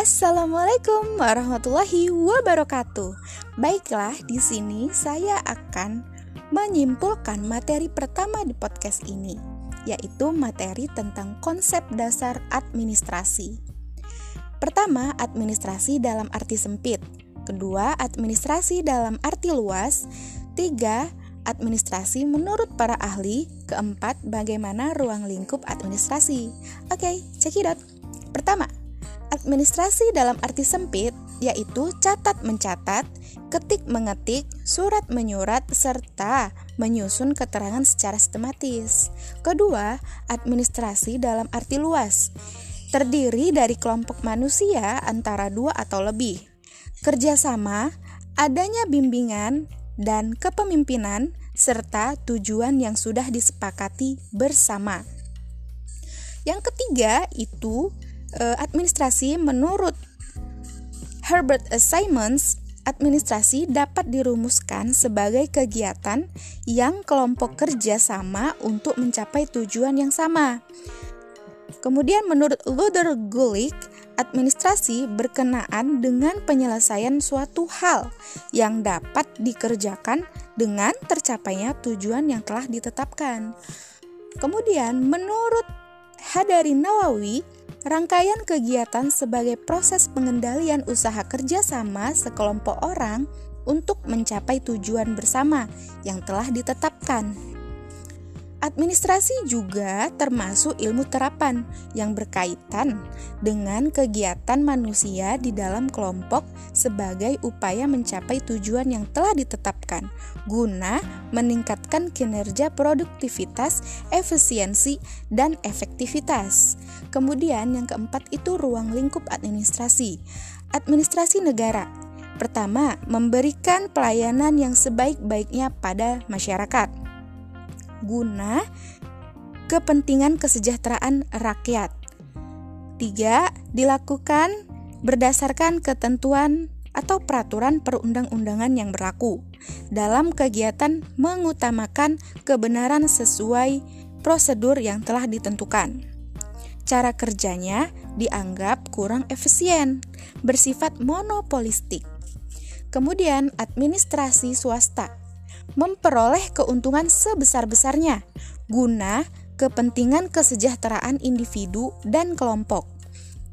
Assalamualaikum warahmatullahi wabarakatuh. Baiklah, di sini saya akan menyimpulkan materi pertama di podcast ini, yaitu materi tentang konsep dasar administrasi. Pertama, administrasi dalam arti sempit. Kedua, administrasi dalam arti luas. Tiga, administrasi menurut para ahli. Keempat, bagaimana ruang lingkup administrasi. Oke, cekidot. Pertama, Administrasi dalam arti sempit yaitu catat mencatat, ketik mengetik, surat menyurat, serta menyusun keterangan secara sistematis. Kedua, administrasi dalam arti luas terdiri dari kelompok manusia antara dua atau lebih. Kerjasama, adanya bimbingan, dan kepemimpinan, serta tujuan yang sudah disepakati bersama. Yang ketiga itu uh, administrasi menurut Herbert Simons administrasi dapat dirumuskan sebagai kegiatan yang kelompok kerja sama untuk mencapai tujuan yang sama. Kemudian menurut Luther Gulick, administrasi berkenaan dengan penyelesaian suatu hal yang dapat dikerjakan dengan tercapainya tujuan yang telah ditetapkan. Kemudian menurut Hadari Nawawi, Rangkaian kegiatan sebagai proses pengendalian usaha kerjasama sekelompok orang untuk mencapai tujuan bersama yang telah ditetapkan. Administrasi juga termasuk ilmu terapan yang berkaitan dengan kegiatan manusia di dalam kelompok sebagai upaya mencapai tujuan yang telah ditetapkan, guna meningkatkan kinerja produktivitas, efisiensi, dan efektivitas. Kemudian, yang keempat itu ruang lingkup administrasi, administrasi negara. Pertama, memberikan pelayanan yang sebaik-baiknya pada masyarakat guna kepentingan kesejahteraan rakyat. Tiga, dilakukan berdasarkan ketentuan atau peraturan perundang-undangan yang berlaku dalam kegiatan mengutamakan kebenaran sesuai prosedur yang telah ditentukan. Cara kerjanya dianggap kurang efisien, bersifat monopolistik. Kemudian, administrasi swasta memperoleh keuntungan sebesar-besarnya guna kepentingan kesejahteraan individu dan kelompok.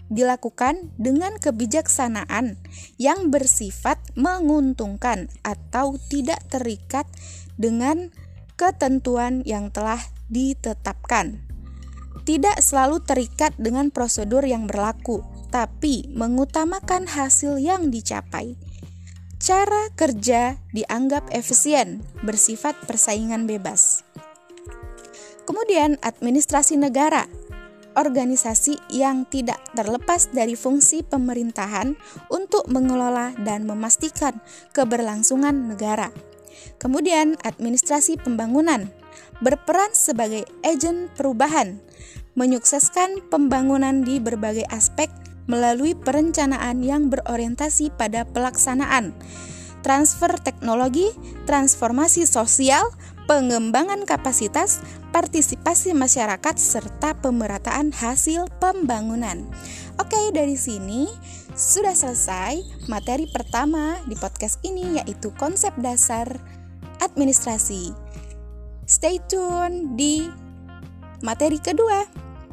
Dilakukan dengan kebijaksanaan yang bersifat menguntungkan atau tidak terikat dengan ketentuan yang telah ditetapkan. Tidak selalu terikat dengan prosedur yang berlaku, tapi mengutamakan hasil yang dicapai Cara kerja dianggap efisien, bersifat persaingan bebas. Kemudian, administrasi negara, organisasi yang tidak terlepas dari fungsi pemerintahan untuk mengelola dan memastikan keberlangsungan negara. Kemudian, administrasi pembangunan berperan sebagai agen perubahan, menyukseskan pembangunan di berbagai aspek melalui perencanaan yang berorientasi pada pelaksanaan, transfer teknologi, transformasi sosial, pengembangan kapasitas, partisipasi masyarakat, serta pemerataan hasil pembangunan. Oke, dari sini sudah selesai materi pertama di podcast ini, yaitu konsep dasar administrasi. Stay tune di materi kedua.